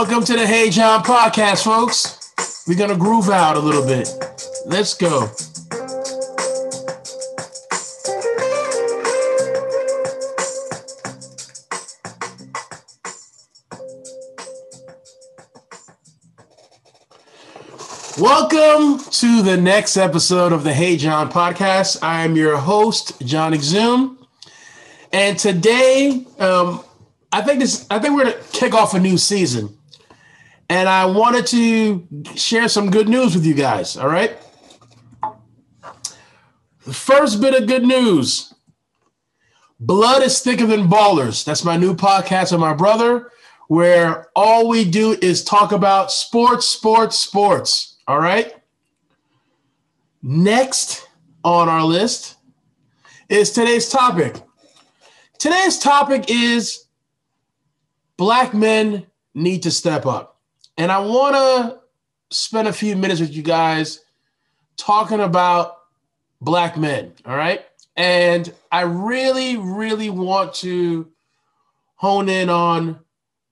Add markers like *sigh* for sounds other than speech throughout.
Welcome to the Hey Jon podcast, folks. We're gonna groove out a little bit. Let's go. Welcome to the next episode of the Hey Jon podcast. I am your host, Jon Exum. And today, um, I think this I think we're gonna kick off a new season. And I wanted to share some good news with you guys. All right. The first bit of good news. Blood is thicker than ballers. That's my new podcast with my brother, where all we do is talk about sports, sports, sports. All right. Next on our list is today's topic. Today's topic is Black men need to step up. And I want to spend a few minutes with you guys talking about Black men. All right. And I really, really want to hone in on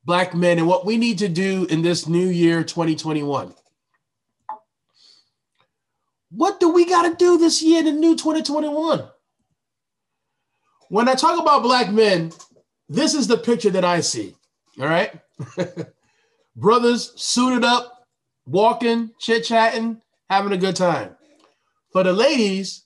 Black men and what we need to do in this new year, 2021. What do we got to do this year in the new 2021? When I talk about black men, this is the picture that I see. All right. *laughs* Brothers suited up, walking, chit chatting, having a good time. For the ladies,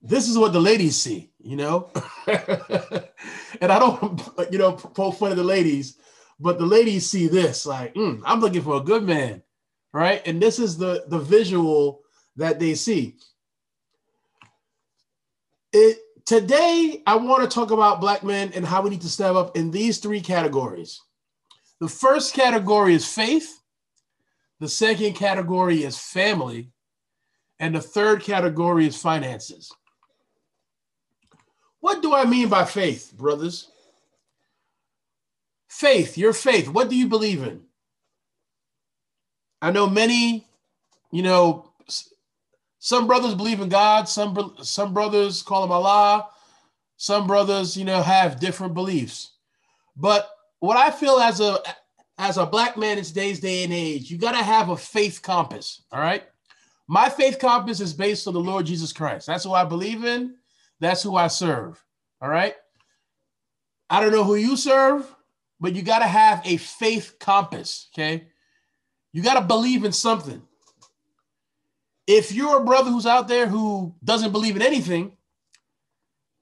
this is what the ladies see, you know? *laughs* and I don't, you know, poke fun of the ladies, but the ladies see this like, mm, I'm looking for a good man, right? And this is the the visual that they see. It today I want to talk about black men and how we need to step up in these three categories. The first category is faith, the second category is family, and the third category is finances. What do I mean by faith, brothers? Faith, your faith, what do you believe in? I know many, you know, some brothers believe in God. Some some brothers call him Allah. Some brothers, you know, have different beliefs. But what I feel as a as a black man in today's day and age, you got to have a faith compass. All right. My faith compass is based on the Lord Jesus Christ. That's who I believe in. That's who I serve. All right. I don't know who you serve, but you got to have a faith compass. Okay. You got to believe in something if you're a brother who's out there who doesn't believe in anything,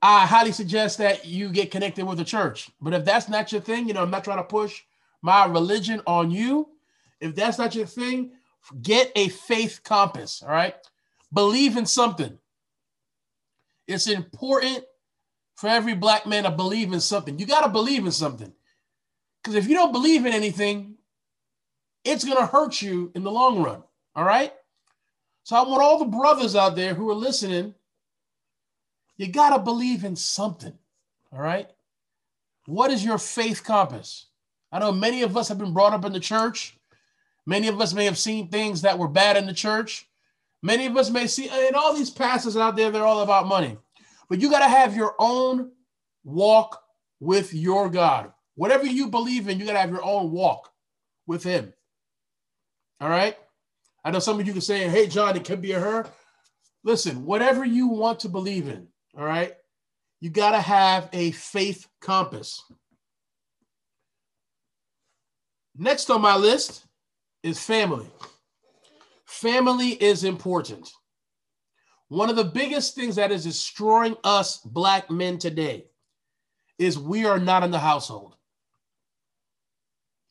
I highly suggest that you get connected with the church. But if that's not your thing, you know, I'm not trying to push my religion on you. If that's not your thing, get a faith compass. All right. Believe in something. It's important for every black man to believe in something. You got to believe in something. Because if you don't believe in anything, it's going to hurt you in the long run. All right. So I want all the brothers out there who are listening, you got to believe in something. All right. What is your faith compass? I know many of us have been brought up in the church. Many of us may have seen things that were bad in the church. Many of us may see, and all these pastors out there, they're all about money. But you got to have your own walk with your God. Whatever you believe in, you got to have your own walk with Him. All right. I know some of you can say, hey, Jon, it could be a her. Listen, whatever you want to believe in, all right, you got to have a faith compass. Next on my list is family. Family is important. One of the biggest things that is destroying us black men today is we are not in the household.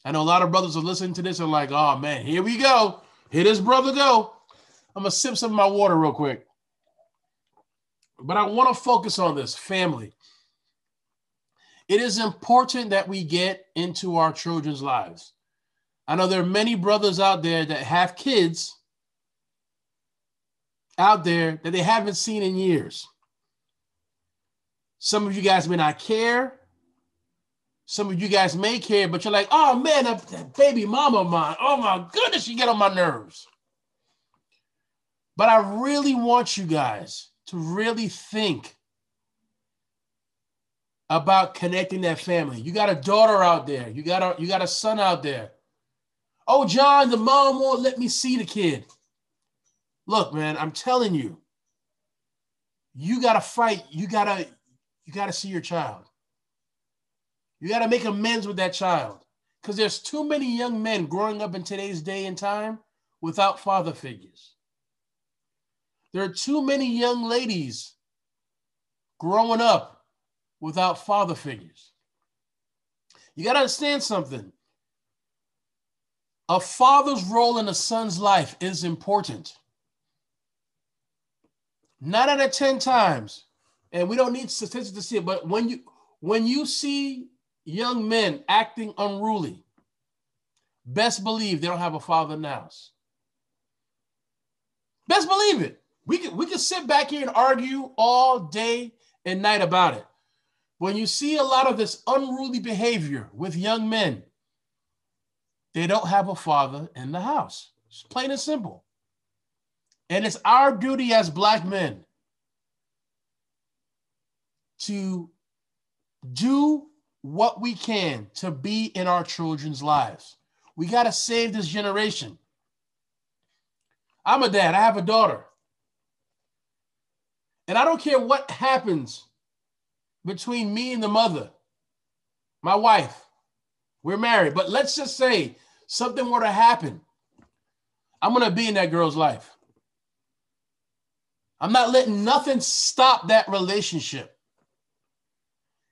I know a lot of brothers are listening to this and like, oh man, here we go. Here this brother go. I'm gonna sip some of my water real quick. But I want to focus on this family. It is important that we get into our children's lives. I know there are many brothers out there that have kids out there that they haven't seen in years. Some of you guys may not care. Some of you guys may care, but you're like, oh man, that, baby mama of mine, oh my goodness, you get on my nerves. But I really want you guys to really think about connecting that family. You got a daughter out there. You got a you got a son out there. Oh, Jon, the mom won't let me see the kid. Look, man, I'm telling you, you gotta fight. You gotta you gotta see your child. You gotta make amends with that child. Because there's too many young men growing up in today's day and time without father figures. There are too many young ladies growing up without father figures. You got to understand something. A father's role in a son's life is important. Nine out of 10 times, and we don't need statistics to see it, but when you when you see young men acting unruly, best believe they don't have a father in the house. Best believe it. We can we can sit back here and argue all day and night about it. When you see a lot of this unruly behavior with young men, they don't have a father in the house. It's plain and simple. And it's our duty as black men to do what we can to be in our children's lives. We got to save this generation. I'm a dad, I have a daughter. And I don't care what happens between me and the mother, my wife. We're married, but let's just say something were to happen. I'm going to be in that girl's life. I'm not letting nothing stop that relationship.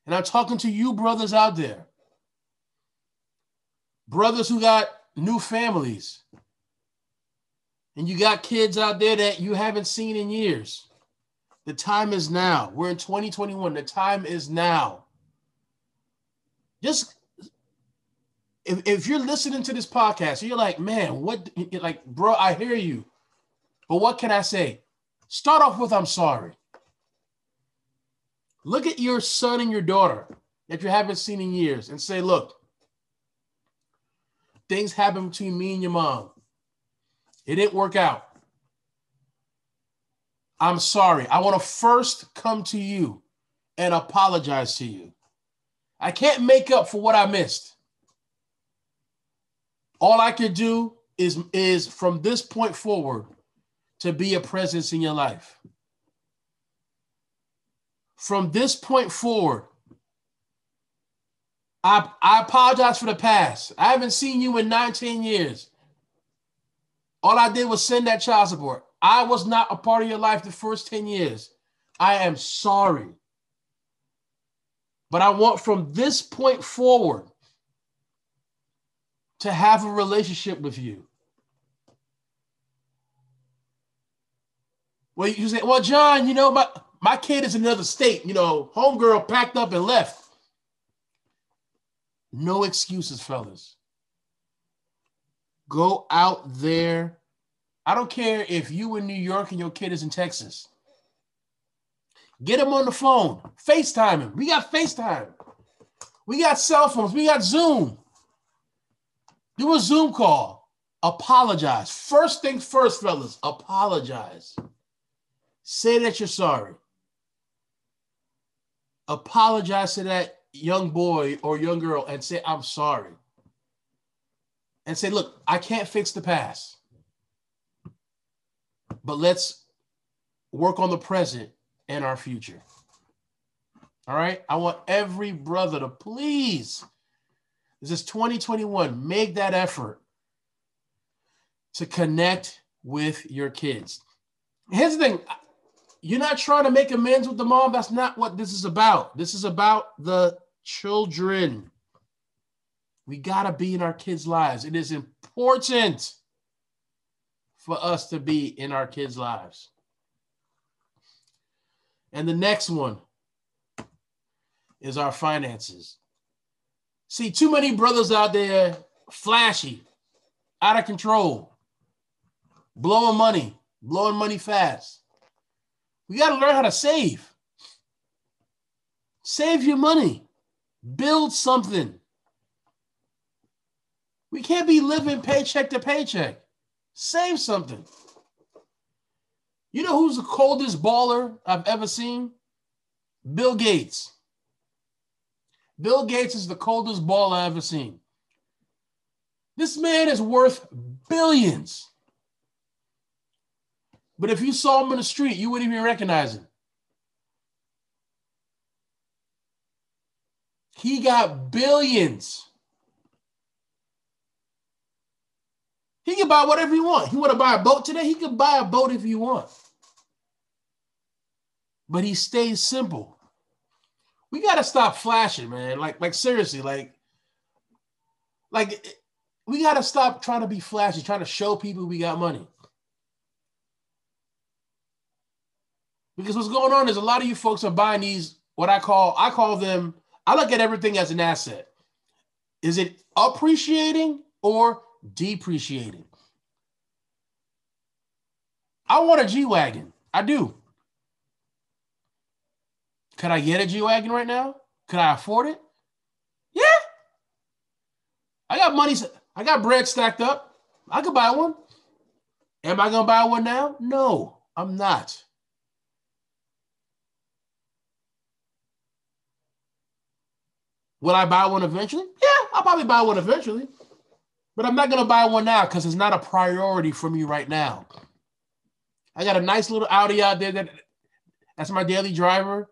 And I'm talking to you brothers out there. Brothers who got new families. And you got kids out there that you haven't seen in years. The time is now. We're in 2021. The time is now. Just if, if you're listening to this podcast, you're like, man, what like, bro, I hear you. But what can I say? Start off with I'm sorry. Look at your son and your daughter that you haven't seen in years and say, look, things happened between me and your mom. It didn't work out. I'm sorry. I want to first come to you and apologize to you. I can't make up for what I missed. All I can do is, is from this point forward to be a presence in your life. From this point forward, I, I apologize for the past. I haven't seen you in 19 years. All I did was send that child support. I was not a part of your life the first 10 years. I am sorry. But I want from this point forward to have a relationship with you. Well, you say, well, Jon, you know, my, my kid is in another state. You know, homegirl packed up and left. No excuses, fellas. Go out there I don't care if you in New York and your kid is in Texas. Get him on the phone, FaceTime him. We got FaceTime. We got cell phones. We got Zoom. Do a Zoom call. Apologize. First things first, fellas, apologize. Say that you're sorry. Apologize to that young boy or young girl and say, I'm sorry. And say, look, I can't fix the past but let's work on the present and our future. All right. I want every brother to please, this is 2021, make that effort to connect with your kids. Here's the thing you're not trying to make amends with the mom. That's not what this is about. This is about the children. We got to be in our kids' lives. It is important for us to be in our kids' lives. And the next one is our finances. See, too many brothers out there flashy, out of control, blowing money, blowing money fast. We got to learn how to save. Save your money, build something. We can't be living paycheck to paycheck. Save something. You know who's the coldest baller I've ever seen? Bill Gates. Bill Gates is the coldest ball I've ever seen. This man is worth billions. But if you saw him in the street, you wouldn't even recognize him. He got billions. He can buy whatever he want. He want to buy a boat today, he can buy a boat if he wants. But he stays simple. We got to stop flashing, man. Like, like seriously, like, like we got to stop trying to be flashy, trying to show people we got money. Because what's going on is a lot of you folks are buying these, what I call, I call them, I look at everything as an asset. Is it appreciating or depreciating? I want a G Wagon. I do. Could I get a G Wagon right now? Could I afford it? Yeah. I got money. I got bread stacked up. I could buy one. Am I going to buy one now? No, I'm not. Will I buy one eventually? Yeah, I'll probably buy one eventually. But I'm not going to buy one now because it's not a priority for me right now. I got a nice little Audi out there that that's my daily driver.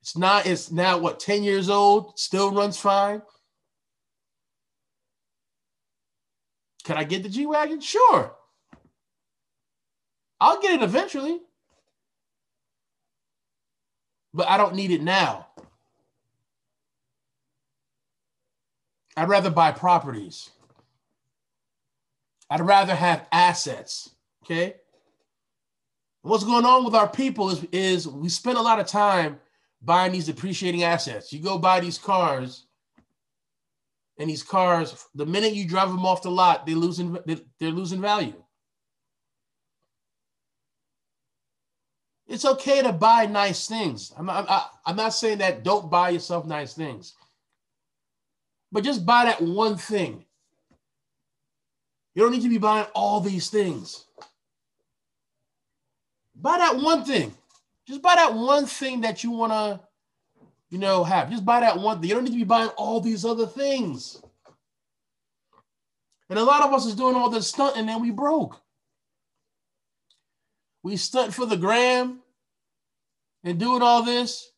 It's not, it's now what, 10 years old, still runs fine. Can I get the G Wagon? Sure. I'll get it eventually. But I don't need it now. I'd rather buy properties. I'd rather have assets. Okay. What's going on with our people is, is we spend a lot of time buying these depreciating assets. You go buy these cars, and these cars, the minute you drive them off the lot, they losing they're losing value. It's okay to buy nice things. I'm, I'm, I'm not saying that don't buy yourself nice things, but just buy that one thing. You don't need to be buying all these things. Buy that one thing. Just buy that one thing that you want to, you know, have. Just buy that one thing. You don't need to be buying all these other things. And a lot of us is doing all this stunt and then we broke. We stunt for the gram and doing all this.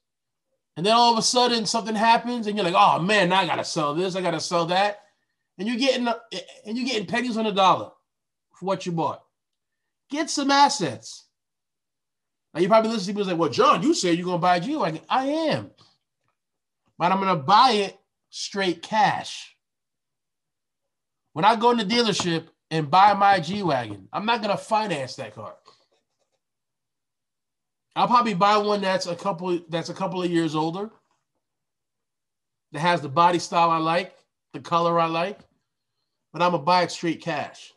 And then all of a sudden something happens and you're like, oh man, now I gotta sell this, I gotta sell that. And you're getting uh, and you're getting pennies on the dollar for what you bought. Get some assets. Now you probably listen to people say, well, Jon, you said you're gonna buy a G Wagon. I am. But I'm gonna buy it straight cash. When I go in the dealership and buy my G Wagon, I'm not gonna finance that car. I'll probably buy one that's a couple that's a couple of years older, that has the body style I like, the color I like, but I'm gonna buy it straight cash.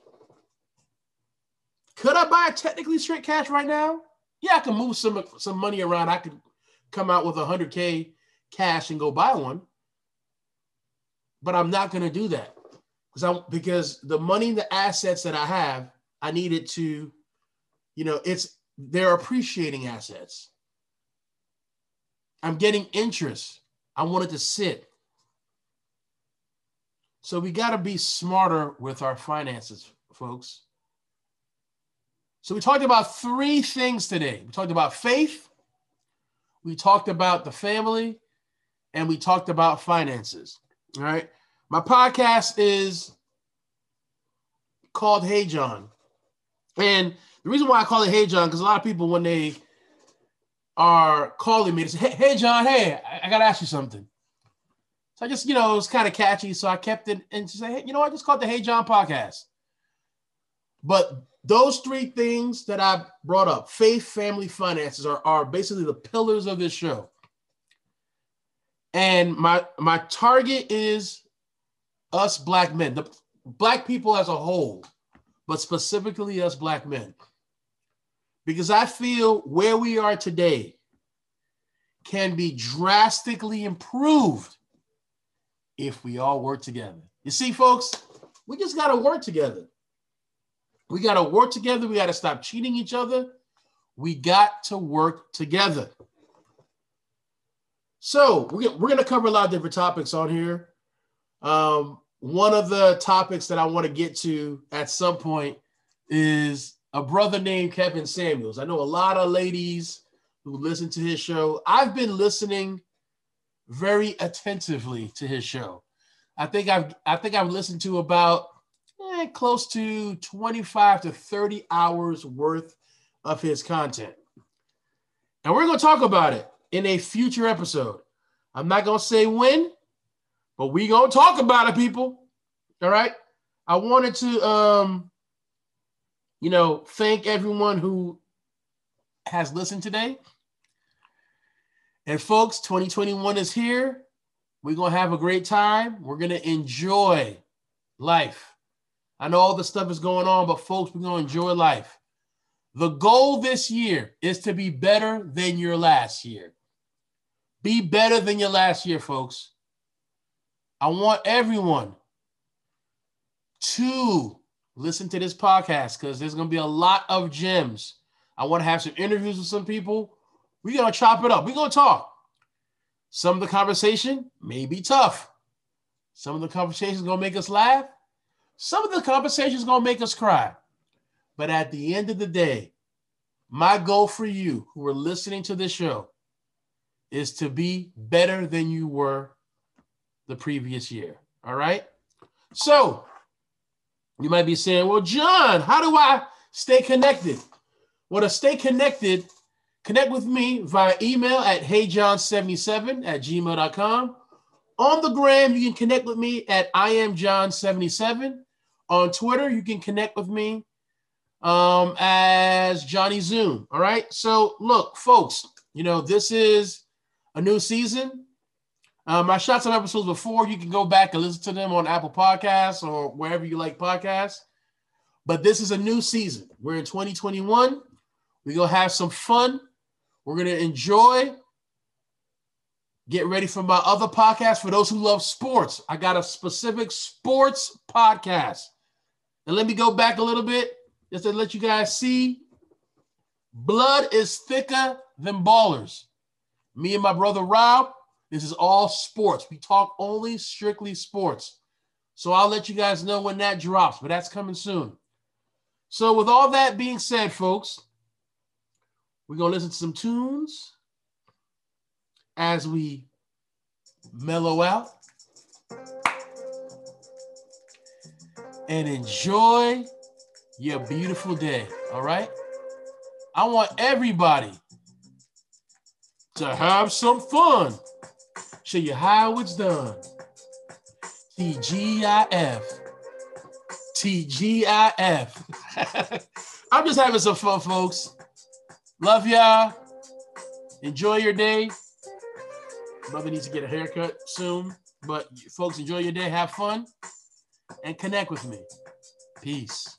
Could I buy it technically straight cash right now? Yeah, I can move some some money around. I could come out with a hundred K cash and go buy one. But I'm not gonna do that. Because I because the money, the assets that I have, I need it to, you know, it's they're appreciating assets. I'm getting interest. I wanted to sit. So we got to be smarter with our finances, folks. So we talked about three things today. We talked about faith, we talked about the family, and we talked about finances. All right. My podcast is called Hey Jon. And the reason why I call it Hey Jon, because a lot of people, when they are calling me, they say, Hey, hey Jon, hey, I, I got to ask you something. So I just, you know, it was kind of catchy. So I kept it and just say, hey, you know, I just called the Hey Jon podcast. But those three things that I brought up faith, family, finances are, are basically the pillars of this show. And my my target is us black men, the black people as a whole, but specifically us black men. Because I feel where we are today can be drastically improved if we all work together. You see, folks, we just got to work together. We got to work together. We got to stop cheating each other. We got to work together. So we're, we're going to cover a lot of different topics on here. Um, one of the topics that I want to get to at some point is a brother named Kevin Samuels. I know a lot of ladies who listen to his show. I've been listening very attentively to his show. I think I've I think I've listened to about eh, close to 25 to 30 hours worth of his content. And we're going to talk about it in a future episode. I'm not going to say when, but we going to talk about it, people. All right. I wanted to, um, you know, thank everyone who has listened today. And folks, 2021 is here. We're going to have a great time. We're going to enjoy life. I know all the stuff is going on, but folks, we're going to enjoy life. The goal this year is to be better than your last year. Be better than your last year, folks. I want everyone to listen to this podcast because there's going to be a lot of gems. I want to have some interviews with some people. We're going to chop it up. We're to talk. Some of the conversation may be tough. Some of the conversation is going to make us laugh. Some of the conversation is going to make us cry. But at the end of the day, my goal for you who are listening to this show is to be better than you were the previous year. All right. So you might be saying, well, Jon, how do I stay connected? Well, to stay connected, connect with me via email at heyjon77 at gmail.com. On the gram, you can connect with me at I am Jon77. On Twitter, you can connect with me um, as jonyzume. All right. So, look, folks, you know, this is a new season. Um, I shot some episodes before. You can go back and listen to them on Apple Podcasts or wherever you like podcasts. But this is a new season. We're in 2021. We're going to have some fun. We're going to enjoy. Get ready for my other podcast for those who love sports. I got a specific sports podcast. And let me go back a little bit just to let you guys see. Blood is thicker than ballers. Me and my brother Rob, this is all sports. We talk only strictly sports. So I'll let you guys know when that drops, but that's coming soon. So, with all that being said, folks, we're going to listen to some tunes as we mellow out and enjoy your beautiful day. All right. I want everybody to have some fun. Show you how it's done. TGIF. TGIF. *laughs* I'm just having some fun, folks. Love y'all. Enjoy your day. Brother needs to get a haircut soon. But folks, enjoy your day. Have fun and connect with me. Peace.